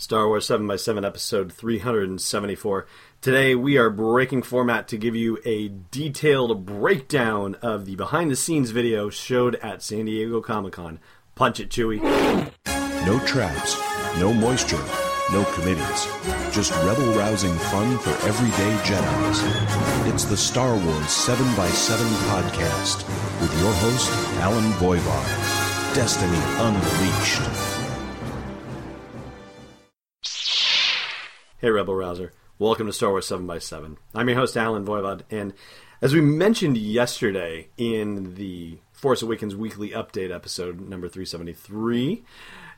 Star Wars 7x7 episode 374. Today we are breaking format to give you a detailed breakdown of the behind the scenes video showed at San Diego Comic Con. Punch it, Chewie. No traps, no moisture, no committees. Just rebel rousing fun for everyday Jedi's. It's the Star Wars 7x7 podcast with your host, Allen Voivod. Destiny Unleashed. Hey, Rebel Rouser. Welcome to Star Wars 7x7. I'm your host, Allen Voivod, and as we mentioned yesterday in the Force Awakens weekly update episode number 373,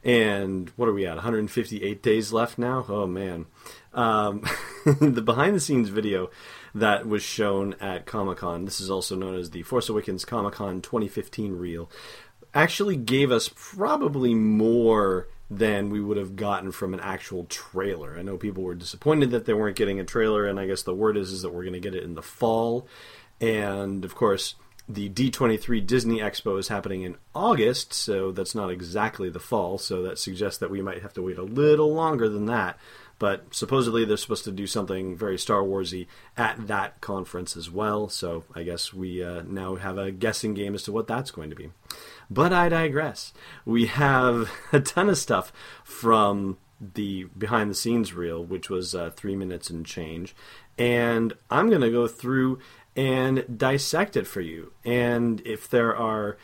and what are we at? 158 days left now? Oh, man. Um, the behind the scenes video that was shown at Comic Con, this is also known as the Force Awakens Comic Con 2015 reel, actually gave us probably more than we would have gotten from an actual trailer. I know people were disappointed that they weren't getting a trailer, and I guess the word is is that we're going to get it in the fall. And of course, the D23 Disney Expo is happening in August, so that's not exactly the fall. So that suggests that we might have to wait a little longer than that. But supposedly they're supposed to do something very Star Warsy at that conference as well. So I guess we uh, now have a guessing game as to what that's going to be. But I digress. We have a ton of stuff from the behind the scenes reel, which was uh, three minutes and change. And I'm going to go through and dissect it for you. And if there are,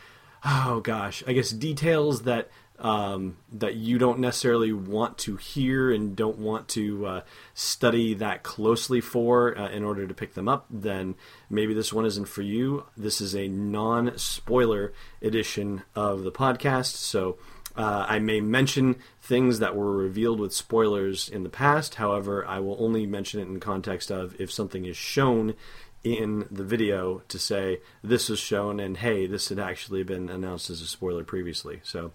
oh gosh, I guess details that um, that you don't necessarily want to hear and don't want to uh, study that closely for uh, in order to pick them up, then maybe this one isn't for you. This is a non spoiler edition of the podcast, so uh, I may mention things that were revealed with spoilers in the past. However, I will only mention it in context of if something is shown in the video to say this was shown and hey, this had actually been announced as a spoiler previously. So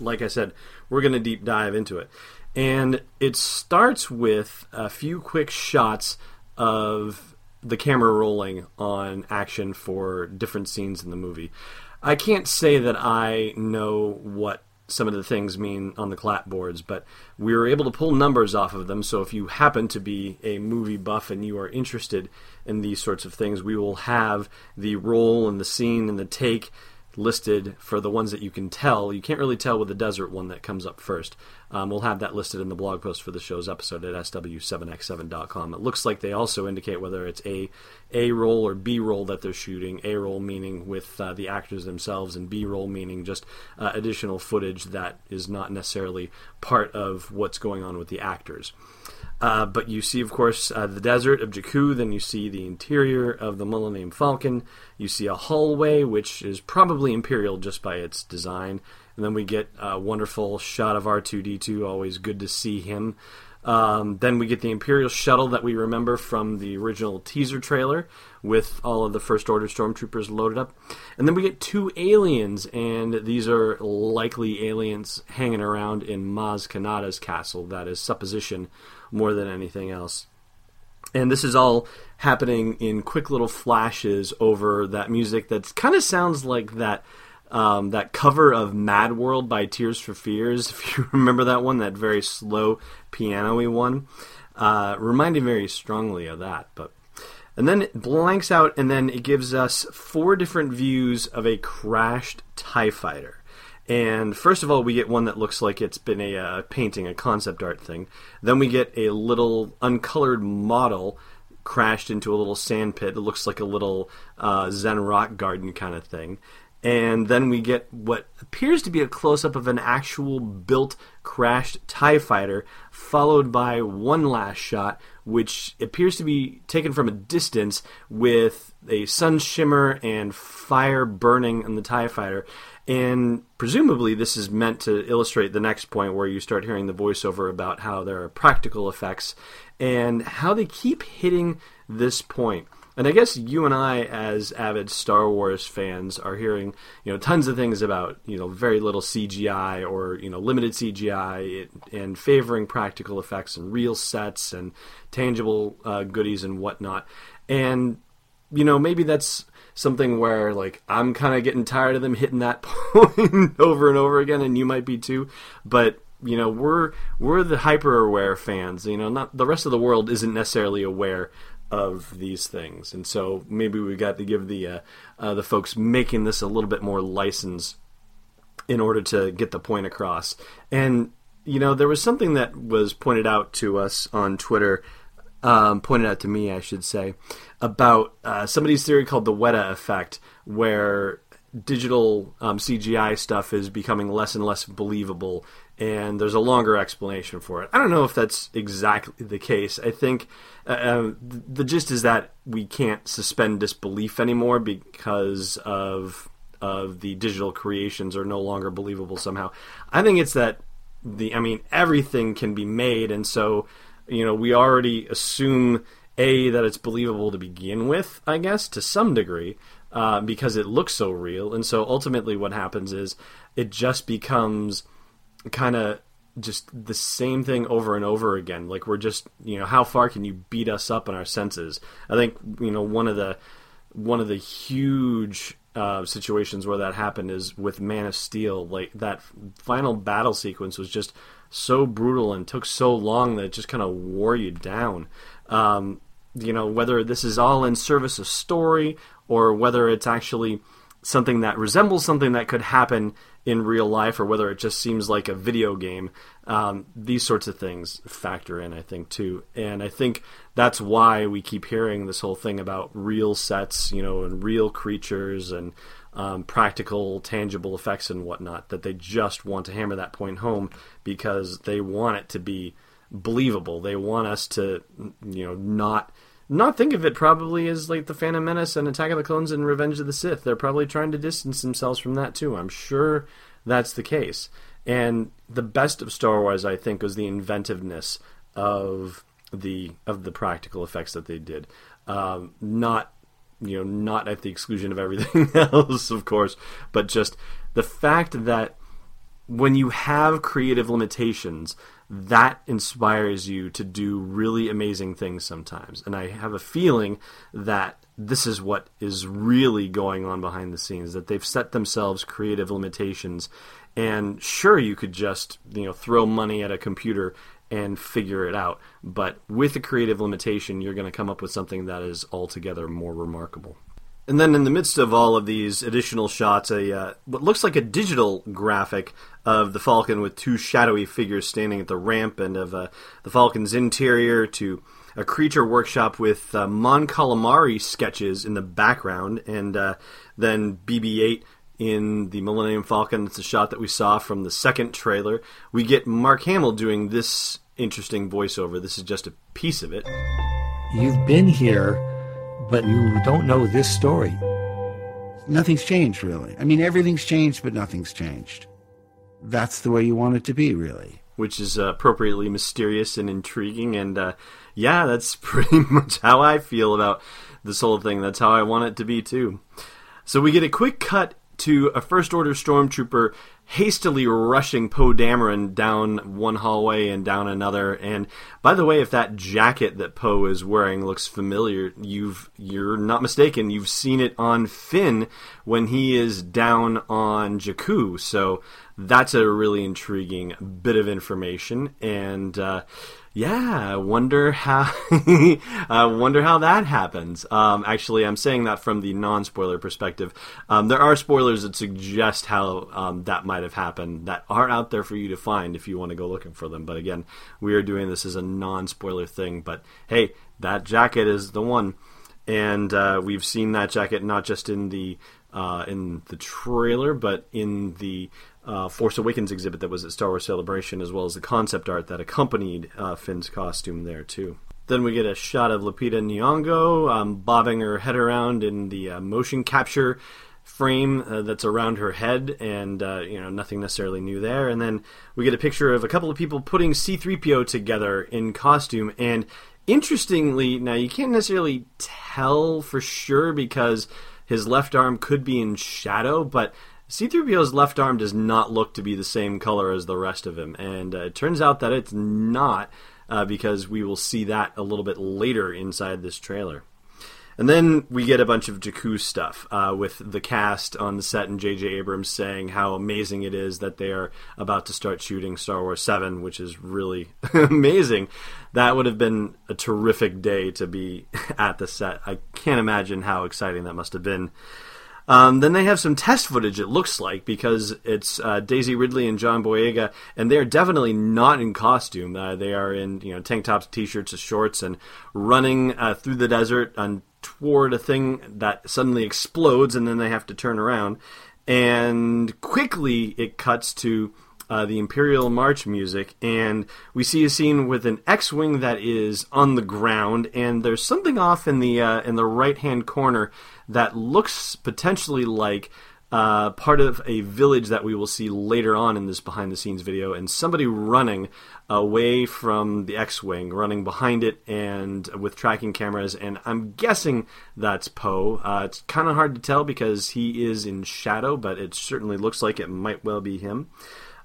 like I said, we're going to deep dive into it. And it starts with a few quick shots of the camera rolling on action for different scenes in the movie. I can't say that I know what some of the things mean on the clapboards, but we were able to pull numbers off of them. So if you happen to be a movie buff and you are interested in these sorts of things, we will have the roll and the scene and the take listed for the ones that you can tell. You can't really tell with the desert one that comes up first. Um, we'll have that listed in the blog post for the show's episode at sw7x7.com. It looks like they also indicate whether it's a A roll or B roll that they're shooting. A roll meaning with uh, the actors themselves, and B roll meaning just uh, additional footage that is not necessarily part of what's going on with the actors. Uh, but you see, of course, uh, the desert of Jakku. Then you see the interior of the Millennium Falcon. You see a hallway, which is probably Imperial just by its design. And then we get a wonderful shot of R2D2. Always good to see him. Um, then we get the Imperial shuttle that we remember from the original teaser trailer with all of the First Order stormtroopers loaded up. And then we get two aliens, and these are likely aliens hanging around in Maz Kanata's castle. That is supposition more than anything else. And this is all happening in quick little flashes over that music that kind of sounds like that um, that cover of Mad World by Tears for Fears. If you remember that one, that very slow piano-y one, uh, reminding very strongly of that. But and then it blanks out, and then it gives us four different views of a crashed Tie Fighter. And first of all, we get one that looks like it's been a uh, painting, a concept art thing. Then we get a little uncolored model crashed into a little sand pit. It looks like a little uh, Zen rock garden kind of thing. And then we get what appears to be a close up of an actual built crashed TIE fighter, followed by one last shot, which appears to be taken from a distance with a sun shimmer and fire burning on the TIE fighter. And presumably, this is meant to illustrate the next point where you start hearing the voiceover about how there are practical effects and how they keep hitting this point. And I guess you and I, as avid Star Wars fans, are hearing you know tons of things about you know very little CGI or you know limited CGI and favoring practical effects and real sets and tangible uh, goodies and whatnot. And you know maybe that's something where like I'm kind of getting tired of them hitting that point over and over again, and you might be too. But you know we're we're the hyper aware fans. You know, not the rest of the world isn't necessarily aware of these things, and so maybe we've got to give the uh, uh, the folks making this a little bit more license in order to get the point across. And you know, there was something that was pointed out to us on Twitter, um, pointed out to me, I should say, about uh, somebody's theory called the Weta effect, where digital um, CGI stuff is becoming less and less believable, and there's a longer explanation for it. I don't know if that's exactly the case. I think uh, uh the gist is that we can't suspend disbelief anymore because of of the digital creations are no longer believable somehow. I think it's that the I mean everything can be made, and so you know we already assume a that it's believable to begin with, I guess to some degree uh, because it looks so real. And so ultimately, what happens is it just becomes kind of just the same thing over and over again. Like we're just, you know, how far can you beat us up in our senses? I think you know one of the one of the huge uh, situations where that happened is with Man of Steel. Like that final battle sequence was just so brutal and took so long that it just kind of wore you down. Um, you know, whether this is all in service of story or whether it's actually something that resembles something that could happen in real life or whether it just seems like a video game. Um, these sorts of things factor in, I think, too. And I think that's why we keep hearing this whole thing about real sets, you know, and real creatures and um, practical, tangible effects and whatnot, that they just want to hammer that point home because they want it to be believable. They want us to, you know, not not think of it probably as like the Phantom Menace and Attack of the Clones and Revenge of the Sith. They're probably trying to distance themselves from that too. I'm sure that's the case. And the best of Star Wars, I think, was the inventiveness of the of the practical effects that they did. Um, not you know not at the exclusion of everything else, of course, but just the fact that when you have creative limitations, that inspires you to do really amazing things sometimes. And I have a feeling that this is what is really going on behind the scenes that they've set themselves creative limitations. And sure you could just you know throw money at a computer and figure it out. But with a creative limitation you're going to come up with something that is altogether more remarkable and then in the midst of all of these additional shots, a uh, what looks like a digital graphic of the Falcon with two shadowy figures standing at the ramp, and of uh, the Falcon's interior to a creature workshop with uh, Mon Calamari sketches in the background, and uh, then BB-8 in the Millennium Falcon. It's a shot that we saw from the second trailer. We get Mark Hamill doing this interesting voiceover. This is just a piece of it. You've been here but you don't know this story. Nothing's changed, really. I mean, everything's changed, but nothing's changed. That's the way you want it to be, really. Which is uh, appropriately mysterious and intriguing, and uh, yeah, that's pretty much how I feel about this whole thing. That's how I want it to be, too. So we get a quick cut to a First Order stormtrooper hastily rushing Poe Dameron down one hallway and down another. And by the way, if that jacket that Poe is wearing looks familiar, you've you're not mistaken. You've seen it on Finn when he is down on Jakku. So that's a really intriguing bit of information. And uh, yeah, I wonder how. Wonder how that happens. Um, actually, I'm saying that from the non-spoiler perspective. Um, there are spoilers that suggest how um, that might have happened that are out there for you to find if you want to go looking for them. But again, we are doing this as a non-spoiler thing. But hey, that jacket is the one, and uh, we've seen that jacket not just in the uh, in the trailer, but in the uh, Force Awakens exhibit that was at Star Wars Celebration, as well as the concept art that accompanied uh, Finn's costume there too. Then we get a shot of Lupita Nyong'o um, bobbing her head around in the uh, motion capture frame uh, that's around her head, and uh, you know nothing necessarily new there. And then we get a picture of a couple of people putting C-3PO together in costume, and interestingly, now you can't necessarily tell for sure because his left arm could be in shadow, but C3PO's left arm does not look to be the same color as the rest of him, and uh, it turns out that it's not uh, because we will see that a little bit later inside this trailer. And then we get a bunch of Jakku stuff uh, with the cast on the set and J.J. Abrams saying how amazing it is that they are about to start shooting Star Wars 7, which is really amazing. That would have been a terrific day to be at the set. I can't imagine how exciting that must have been. Um, then they have some test footage, it looks like, because it's uh, Daisy Ridley and John Boyega, and they're definitely not in costume. Uh, they are in you know tank tops, t-shirts, and shorts, and running uh, through the desert and toward a thing that suddenly explodes, and then they have to turn around. And quickly, it cuts to uh, the Imperial March music, and we see a scene with an X-wing that is on the ground, and there's something off in the uh, in the right hand corner that looks potentially like uh, part of a village that we will see later on in this behind the scenes video, and somebody running away from the X Wing, running behind it, and with tracking cameras. And I'm guessing that's Poe. Uh, it's kind of hard to tell because he is in shadow, but it certainly looks like it might well be him.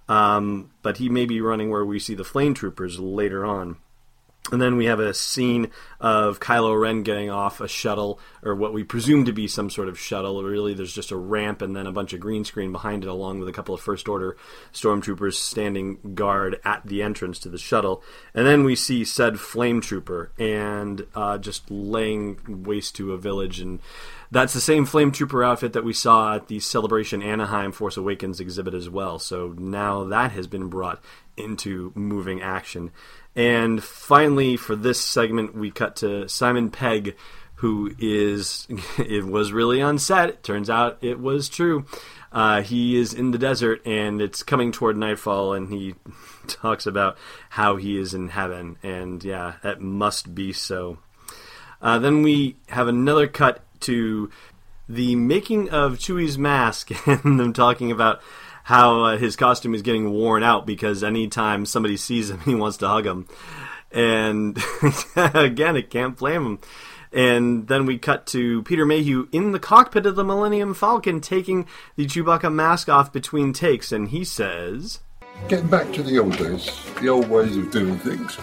Um, but he may be running where we see the flame troopers later on. And then we have a scene of Kylo Ren getting off a shuttle, or what we presume to be some sort of shuttle. Really, there's just a ramp and then a bunch of green screen behind it, along with a couple of First Order stormtroopers standing guard at the entrance to the shuttle. And then we see said flame trooper and uh, just laying waste to a village. And that's the same flame trooper outfit that we saw at the Celebration Anaheim Force Awakens exhibit as well. So now that has been brought into moving action. And finally, for this segment, we cut to Simon Pegg, who is it was really on set. Turns out it was true. Uh, he is in the desert, and it's coming toward nightfall, and he talks about how he is in heaven, and yeah, that must be so. Uh, then we have another cut to the making of Chewie's mask, and them talking about how uh, his costume is getting worn out because anytime somebody sees him, he wants to hug him. And again, it can't blame him. And then we cut to Peter Mayhew in the cockpit of the Millennium Falcon taking the Chewbacca mask off between takes, and he says, Getting back to the old days, the old ways of doing things.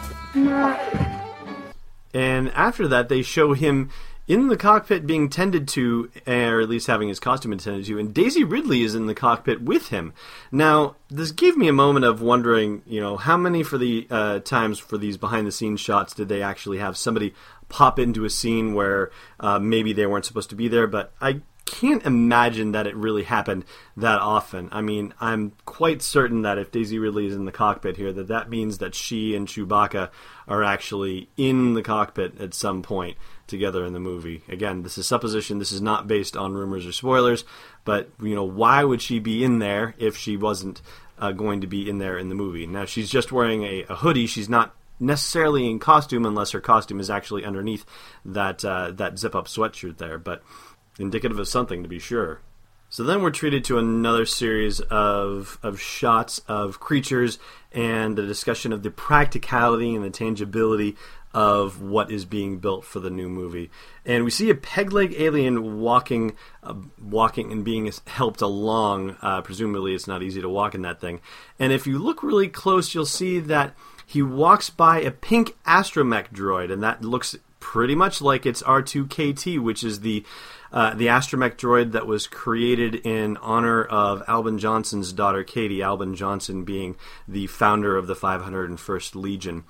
And after that, they show him in the cockpit being tended to, or at least having his costume attended to, and Daisy Ridley is in the cockpit with him. Now, this gave me a moment of wondering, you know, how many for the uh, times for these behind the scenes shots did they actually have somebody pop into a scene where uh, maybe they weren't supposed to be there? But I can't imagine that it really happened that often. I mean, I'm quite certain that if Daisy Ridley is in the cockpit here, that that means that she and Chewbacca are actually in the cockpit at some point together in the movie. Again, this is supposition. This is not based on rumors or spoilers. But you know, why would she be in there if she wasn't uh, going to be in there in the movie? Now she's just wearing a, a hoodie. She's not necessarily in costume unless her costume is actually underneath that uh, that zip up sweatshirt there. But indicative of something to be sure. So then we're treated to another series of of shots of creatures and the discussion of the practicality and the tangibility of what is being built for the new movie. And we see a peg leg alien walking, uh, walking and being helped along. Uh, presumably, it's not easy to walk in that thing. And if you look really close, you'll see that he walks by a pink astromech droid, and that looks pretty much like it's R2KT, which is the uh, the astromech droid that was created in honor of Albin Johnson's daughter Katie. Albin Johnson being the founder of the 501st Legion,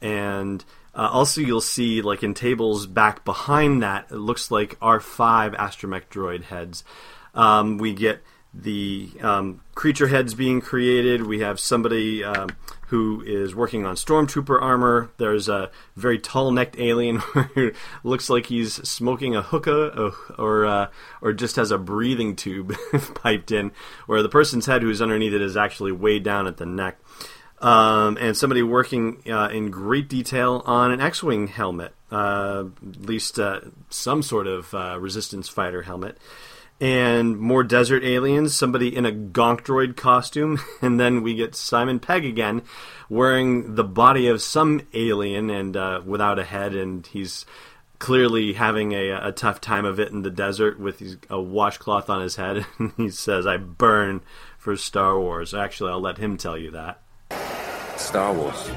and uh, also you'll see like in tables back behind that, it looks like R5 astromech droid heads. Um, we get the um, creature heads being created. We have somebody um, who is working on stormtrooper armor. There's a very tall-necked alien who looks like he's smoking a hookah, or uh, or just has a breathing tube piped in, where the person's head who's underneath it is actually way down at the neck. Um, and somebody working uh, in great detail on an X-wing helmet, uh, at least uh, some sort of uh, resistance fighter helmet and more desert aliens, somebody in a gonk droid costume, and then we get Simon Pegg again wearing the body of some alien and uh, without a head, and he's clearly having a, a, tough time of it in the desert with his, a washcloth on his head. And he says, I burn for Star Wars. Actually, I'll let him tell you that. Star Wars.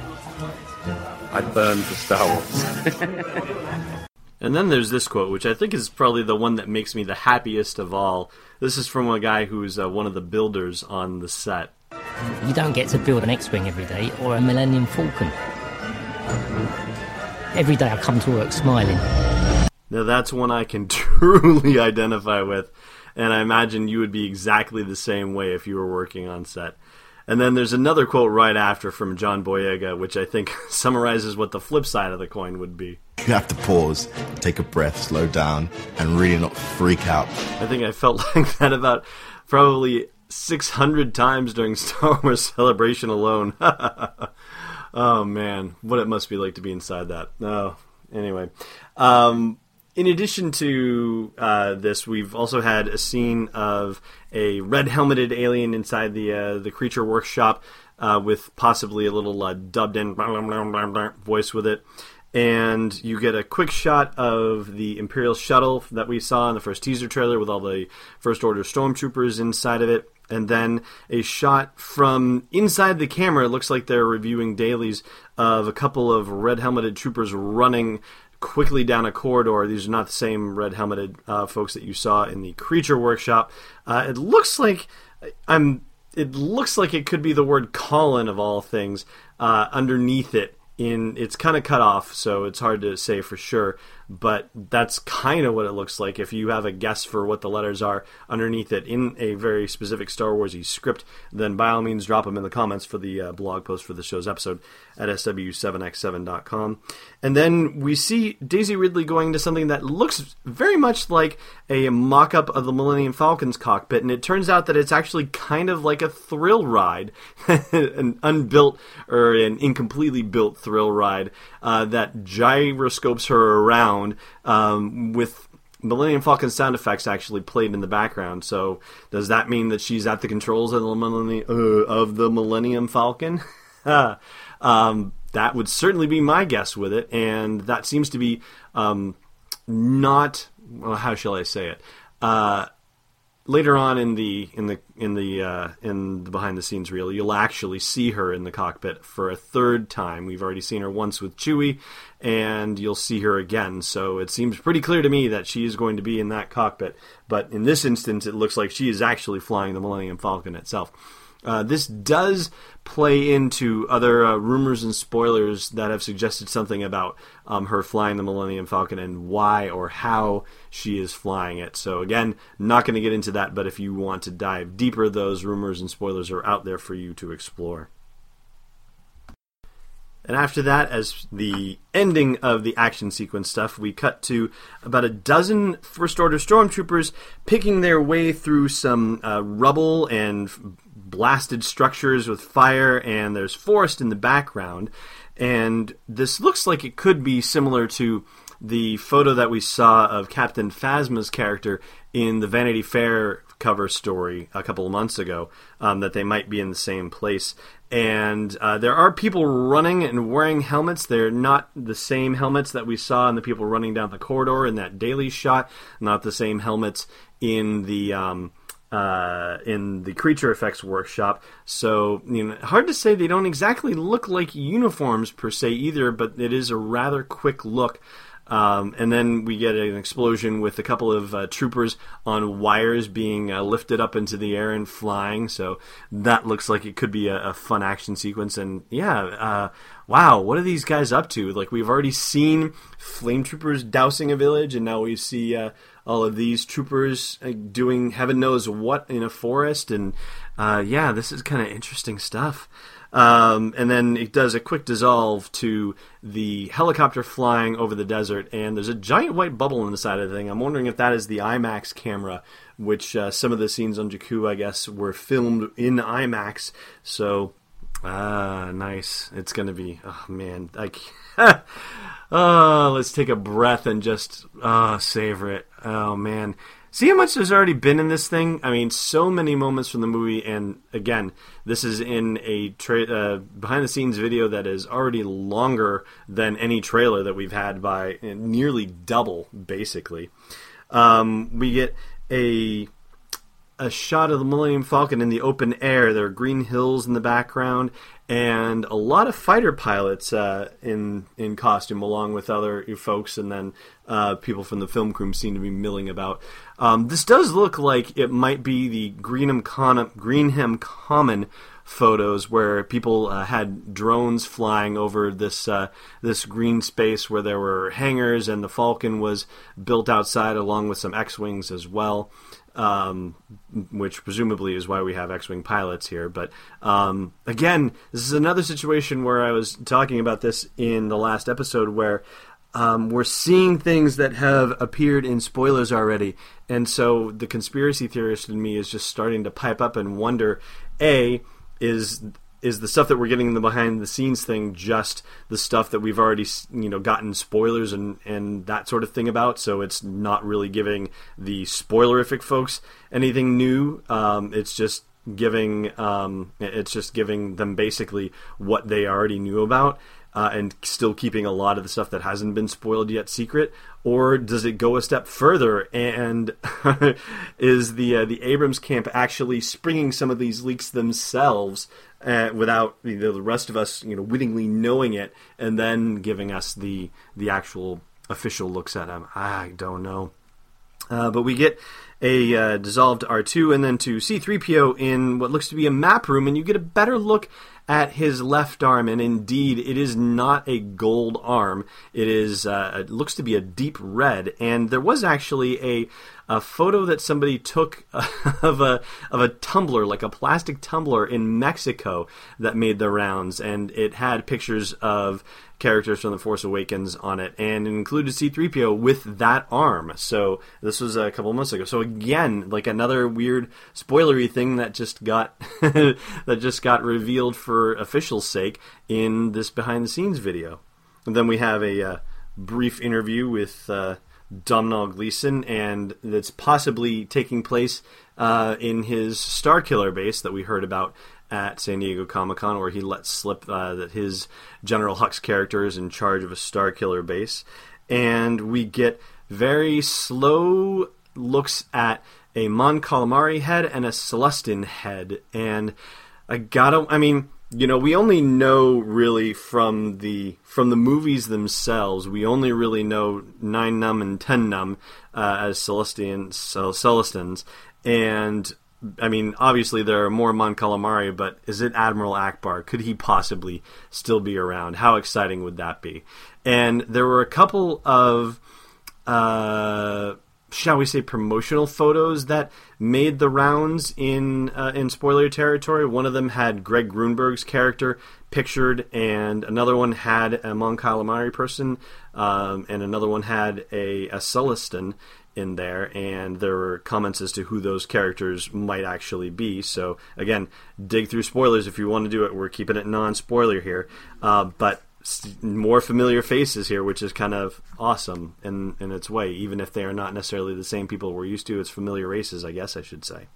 I burn for Star Wars. And then there's this quote, which I think is probably the one that makes me the happiest of all. This is from a guy who's uh, one of the builders on the set. You don't get to build an X-Wing every day or a Millennium Falcon. Every day I come to work smiling. Now that's one I can truly identify with, and I imagine you would be exactly the same way if you were working on set. And then there's another quote right after from John Boyega, which I think summarizes what the flip side of the coin would be. You have to pause, take a breath, slow down, and really not freak out. I think I felt like that about probably 600 times during Star Wars Celebration alone. oh man, what it must be like to be inside that. Oh, anyway. Um, in addition to uh, this, we've also had a scene of a red helmeted alien inside the uh, the creature workshop uh, with possibly a little uh, dubbed in voice with it. And you get a quick shot of the Imperial shuttle that we saw in the first teaser trailer with all the First Order stormtroopers inside of it. And then a shot from inside the camera. It looks like they're reviewing dailies of a couple of red helmeted troopers running quickly down a corridor. These are not the same red helmeted uh, folks that you saw in the creature workshop. Uh, it looks like I'm. It looks like it could be the word Colin of all things uh, underneath it. In it's kind of cut off, so it's hard to say for sure. But that's kind of what it looks like. If you have a guess for what the letters are underneath it in a very specific Star Warsy script, then by all means drop them in the comments for the uh, blog post for the show's episode at sw7x7.com. And then we see Daisy Ridley going to something that looks very much like a mock up of the Millennium Falcon's cockpit, and it turns out that it's actually kind of like a thrill ride, an unbuilt or an incompletely built thrill ride uh, that gyroscopes her around um, with Millennium Falcon sound effects actually played in the background. So does that mean that she's at the controls of the Millennium, uh, of the Millennium Falcon? um, that would certainly be my guess with it, and that seems to be um, not. Well, how shall I say it? Uh, later on in the in the in the uh, in the behind the scenes reel, you'll actually see her in the cockpit for a third time. We've already seen her once with Chewie, and you'll see her again. So it seems pretty clear to me that she is going to be in that cockpit. But in this instance, it looks like she is actually flying the Millennium Falcon itself. Uh, this does play into other uh, rumors and spoilers that have suggested something about um, her flying the Millennium Falcon and why or how she is flying it. So, again, not going to get into that, but if you want to dive deeper, those rumors and spoilers are out there for you to explore. And after that, as the ending of the action sequence stuff, we cut to about a dozen First Order stormtroopers picking their way through some uh, rubble and blasted structures with fire, and there's forest in the background. And this looks like it could be similar to the photo that we saw of Captain Phasma's character in the Vanity Fair cover story a couple of months ago, um, that they might be in the same place. And uh, there are people running and wearing helmets. They're not the same helmets that we saw in the people running down the corridor in that daily shot, not the same helmets in the. Um, uh, in the creature effects workshop. So, you know, hard to say they don't exactly look like uniforms per se either, but it is a rather quick look. Um, and then we get an explosion with a couple of uh, troopers on wires being uh, lifted up into the air and flying. So that looks like it could be a, a fun action sequence. And yeah, uh, wow, what are these guys up to? Like we've already seen flame troopers dousing a village, and now we see uh, all of these troopers uh, doing heaven knows what in a forest. And uh, yeah, this is kind of interesting stuff. Um, and then it does a quick dissolve to the helicopter flying over the desert, and there's a giant white bubble on the side of the thing. I'm wondering if that is the IMAX camera, which uh, some of the scenes on Jakku, I guess, were filmed in IMAX. So, ah, nice. It's going to be, oh man, like, oh, let's take a breath and just uh, savor it. Oh man. See how much there's already been in this thing? I mean, so many moments from the movie, and again, this is in a tra- uh, behind the scenes video that is already longer than any trailer that we've had by nearly double, basically. Um, we get a a shot of the Millennium Falcon in the open air. There are green hills in the background, and a lot of fighter pilots uh, in in costume, along with other folks, and then uh, people from the film crew seem to be milling about. Um, this does look like it might be the Greenham, Con- Greenham Common photos where people uh, had drones flying over this uh, this green space where there were hangars and the Falcon was built outside along with some X-wings as well um, which presumably is why we have X-wing pilots here. But um, again, this is another situation where I was talking about this in the last episode, where um, we're seeing things that have appeared in spoilers already, and so the conspiracy theorist in me is just starting to pipe up and wonder: a is is the stuff that we're getting in the behind the scenes thing just the stuff that we've already you know gotten spoilers and and that sort of thing about. So it's not really giving the spoilerific folks anything new. Um, it's just giving um, it's just giving them basically what they already knew about uh, and still keeping a lot of the stuff that hasn't been spoiled yet secret, or does it go a step further and is the uh, the Abrams camp actually springing some of these leaks themselves uh, without you know, the rest of us you know wittingly knowing it, and then giving us the the actual official looks at them? I don't know, uh, but we get a uh, dissolved R2 and then to C3PO in what looks to be a map room, and you get a better look at his left arm, and indeed, it is not a gold arm. It is uh, it looks to be a deep red, and there was actually a a photo that somebody took of a of a tumbler, like a plastic tumbler in Mexico, that made the rounds, and it had pictures of characters from The Force Awakens on it, and it included C3PO with that arm. So this was a couple months ago. So again, like another weird spoilery thing that just got that just got revealed for official sake in this behind the scenes video. And then we have a uh, brief interview with uh, Domhnall Gleeson, and that's possibly taking place uh, in his Starkiller base that we heard about at San Diego Comic Con, where he lets slip uh, that his General Hux character is in charge of a Starkiller base, and we get very slow looks at a Mon Calamari head and a Sullustan head, and I gotta, I mean you know, we only know really from the from the movies themselves. We only really know Nien Nunb and Ten Numb uh, as Celestians, Sullustans, and I mean, obviously there are more Mon Calamari, but is it Admiral Ackbar? Could he possibly still be around? How exciting would that be? And there were a couple of uh, shall we say, promotional photos that made the rounds in uh, in spoiler territory. One of them had Greg Grunberg's character pictured, and another one had a Mon Calamari person, um, and another one had a, a Sullustan in there, and there were comments as to who those characters might actually be. So again, dig through spoilers if you want to do it. We're keeping it non-spoiler here, uh, but more familiar faces here, which is kind of awesome in in its way, even if they are not necessarily the same people we're used to. It's familiar races, I guess I should say.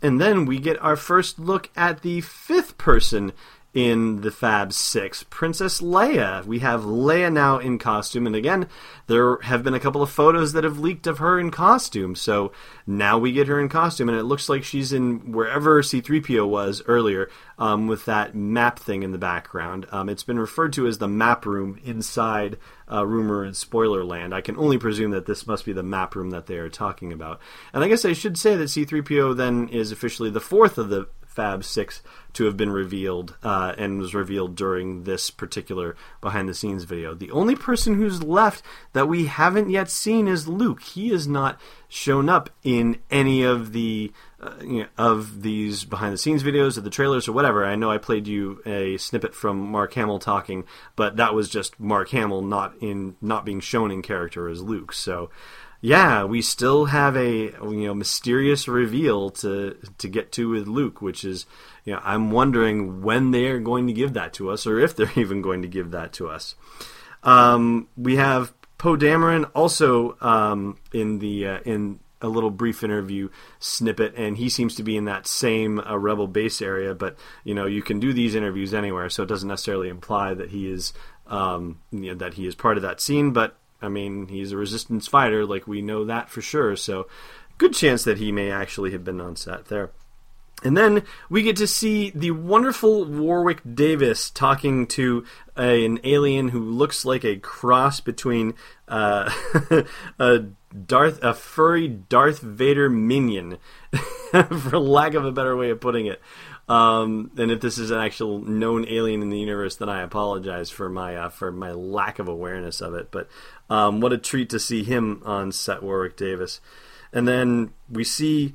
And then we get our first look at the fifth person in the Fab Six, Princess Leia. We have Leia now in costume, and again, there have been a couple of photos that have leaked of her in costume. So now we get her in costume, and it looks like she's in wherever C3PO was earlier, um, with that map thing in the background. Um, it's been referred to as the map room inside uh, rumor and spoiler land. I can only presume that this must be the map room that they are talking about. And I guess I should say that C3PO then is officially the fourth of the Fab Six to have been revealed uh, and was revealed during this particular behind the scenes video. The only person who's left that we haven't yet seen is Luke. He has not shown up in any of the uh, you know, of these behind the scenes videos or the trailers or whatever. I know I played you a snippet from Mark Hamill talking, but that was just Mark Hamill not in not being shown in character as Luke. So yeah, we still have a you know mysterious reveal to to get to with Luke, which is you know I'm wondering when they are going to give that to us, or if they're even going to give that to us. Um, we have Poe Dameron also um, in the uh, in a little brief interview snippet, and he seems to be in that same uh, Rebel base area. But you know, you can do these interviews anywhere, so it doesn't necessarily imply that he is um, you know, that he is part of that scene. But I mean, he's a resistance fighter, like we know that for sure. So good chance that he may actually have been on set there. And then we get to see the wonderful Warwick Davis talking to a, an alien who looks like a cross between uh, a Darth, a furry Darth Vader minion, for lack of a better way of putting it. Um, and if this is an actual known alien in the universe, then I apologize for my uh, for my lack of awareness of it. But um, what a treat to see him on set, Warwick Davis. And then we see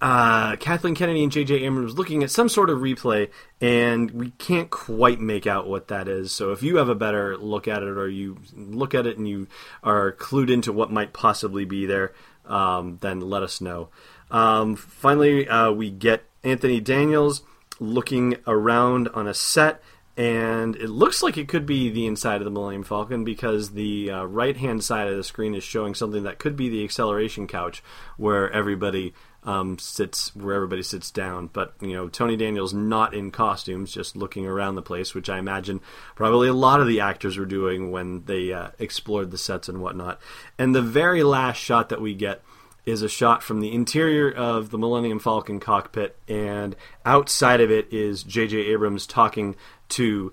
uh, Kathleen Kennedy and J.J. Abrams looking at some sort of replay, and we can't quite make out what that is. So if you have a better look at it, or you look at it and you are clued into what might possibly be there, um, then let us know. Um, finally, uh, we get Anthony Daniels looking around on a set and it looks like it could be the inside of the Millennium Falcon because the uh, right hand side of the screen is showing something that could be the acceleration couch where everybody um, sits where everybody sits down. But you know, Tony Daniels not in costumes, just looking around the place, which I imagine probably a lot of the actors were doing when they uh, explored the sets and whatnot. And the very last shot that we get is a shot from the interior of the Millennium Falcon cockpit, and outside of it is J.J. Abrams talking to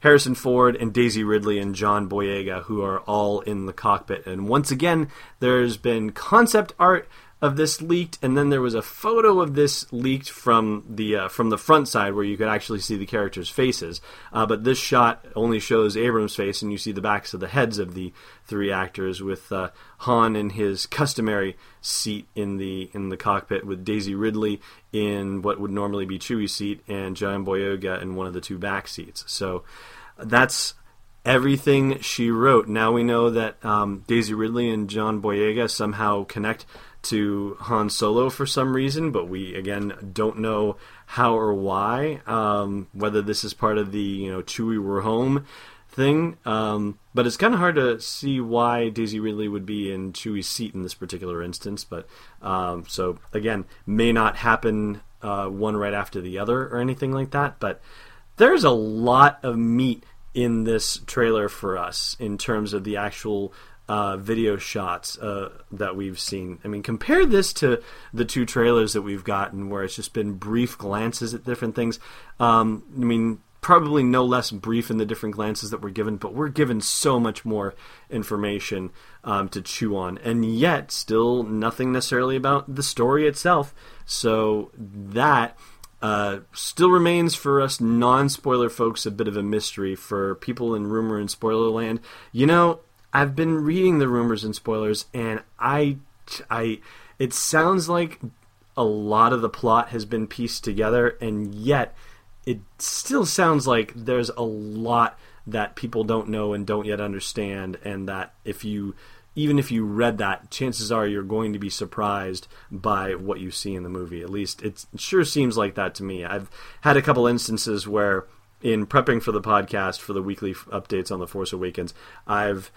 Harrison Ford and Daisy Ridley and John Boyega, who are all in the cockpit. And once again, there's been concept art of this leaked, and then there was a photo of this leaked from the uh, from the front side where you could actually see the characters' faces. Uh, but this shot only shows Abrams' face, and you see the backs of the heads of the three actors, with uh, Han in his customary seat in the in the cockpit, with Daisy Ridley in what would normally be Chewie's seat, and John Boyega in one of the two back seats. So that's everything she wrote. Now we know that um, Daisy Ridley and John Boyega somehow connect to Han Solo for some reason, but we again don't know how or why. Um, whether this is part of the you know Chewie we're home thing, um, but it's kind of hard to see why Daisy Ridley would be in Chewie's seat in this particular instance. But um, so again, may not happen uh, one right after the other or anything like that. But there's a lot of meat in this trailer for us in terms of the actual uh, video shots uh, that we've seen. I mean, compare this to the two trailers that we've gotten, where it's just been brief glances at different things. Um, I mean, probably no less brief in the different glances that we're given, but we're given so much more information um, to chew on, and yet still nothing necessarily about the story itself. So that. Uh, still remains for us non spoiler folks a bit of a mystery. For people in rumor and spoiler land, you know, I've been reading the rumors and spoilers, and I, I, it sounds like a lot of the plot has been pieced together, and yet it still sounds like there's a lot that people don't know and don't yet understand, and that if you even if you read that, chances are you're going to be surprised by what you see in the movie. At least it sure seems like that to me. I've had a couple instances where, in prepping for the podcast for the weekly updates on the Force Awakens, I've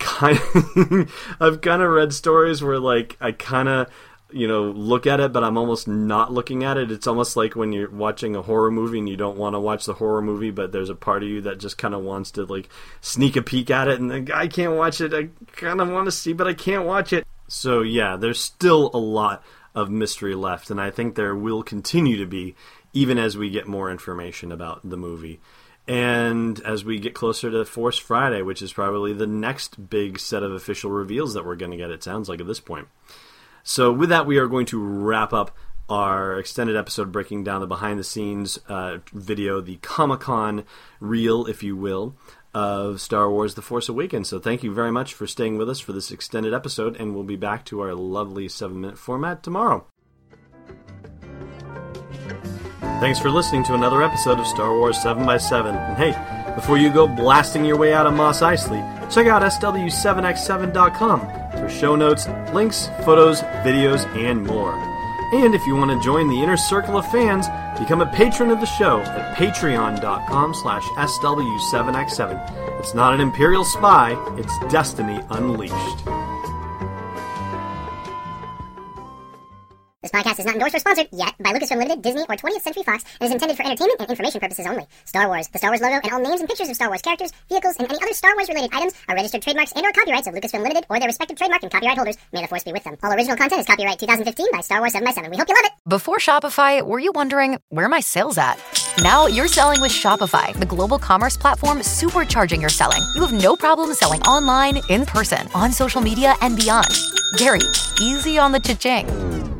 kind of, I've kind of read stories where like I kind of you know look at it but i'm almost not looking at it. It's almost like when you're watching a horror movie and you don't want to watch the horror movie but there's a part of you that just kind of wants to like sneak a peek at it and like, i can't watch it. I kind of want to see but i can't watch it. So yeah there's still a lot of mystery left and i think there will continue to be even as we get more information about the movie and as we get closer to Force Friday, which is probably the next big set of official reveals that we're going to get, it sounds like at this point. So, with that, we are going to wrap up our extended episode breaking down the behind the scenes uh, video, the Comic Con reel, if you will, of Star Wars The Force Awakens. So, thank you very much for staying with us for this extended episode, and we'll be back to our lovely seven minute format tomorrow. Thanks for listening to another episode of Star Wars 7x7. And hey, before you go blasting your way out of Mos Eisley, check out SW7x7.com for show notes, links, photos, videos, and more. And if you want to join the inner circle of fans, become a patron of the show at patreon.com slash SW7x7. It's not an Imperial spy, it's Destiny Unleashed. This podcast is not endorsed or sponsored yet by Lucasfilm Limited, Disney, or 20th Century Fox and is intended for entertainment and information purposes only. Star Wars, the Star Wars logo, and all names and pictures of Star Wars characters, vehicles, and any other Star Wars related items are registered trademarks and or copyrights of Lucasfilm Limited or their respective trademark and copyright holders. May the force be with them. All original content is copyright 2015 by Star Wars 7x7. We hope you love it. Before Shopify, were you wondering where my sales at? Now you're selling with Shopify, the global commerce platform supercharging your selling. You have no problem selling online, in person, on social media, and beyond. Gary, easy on the cha-ching.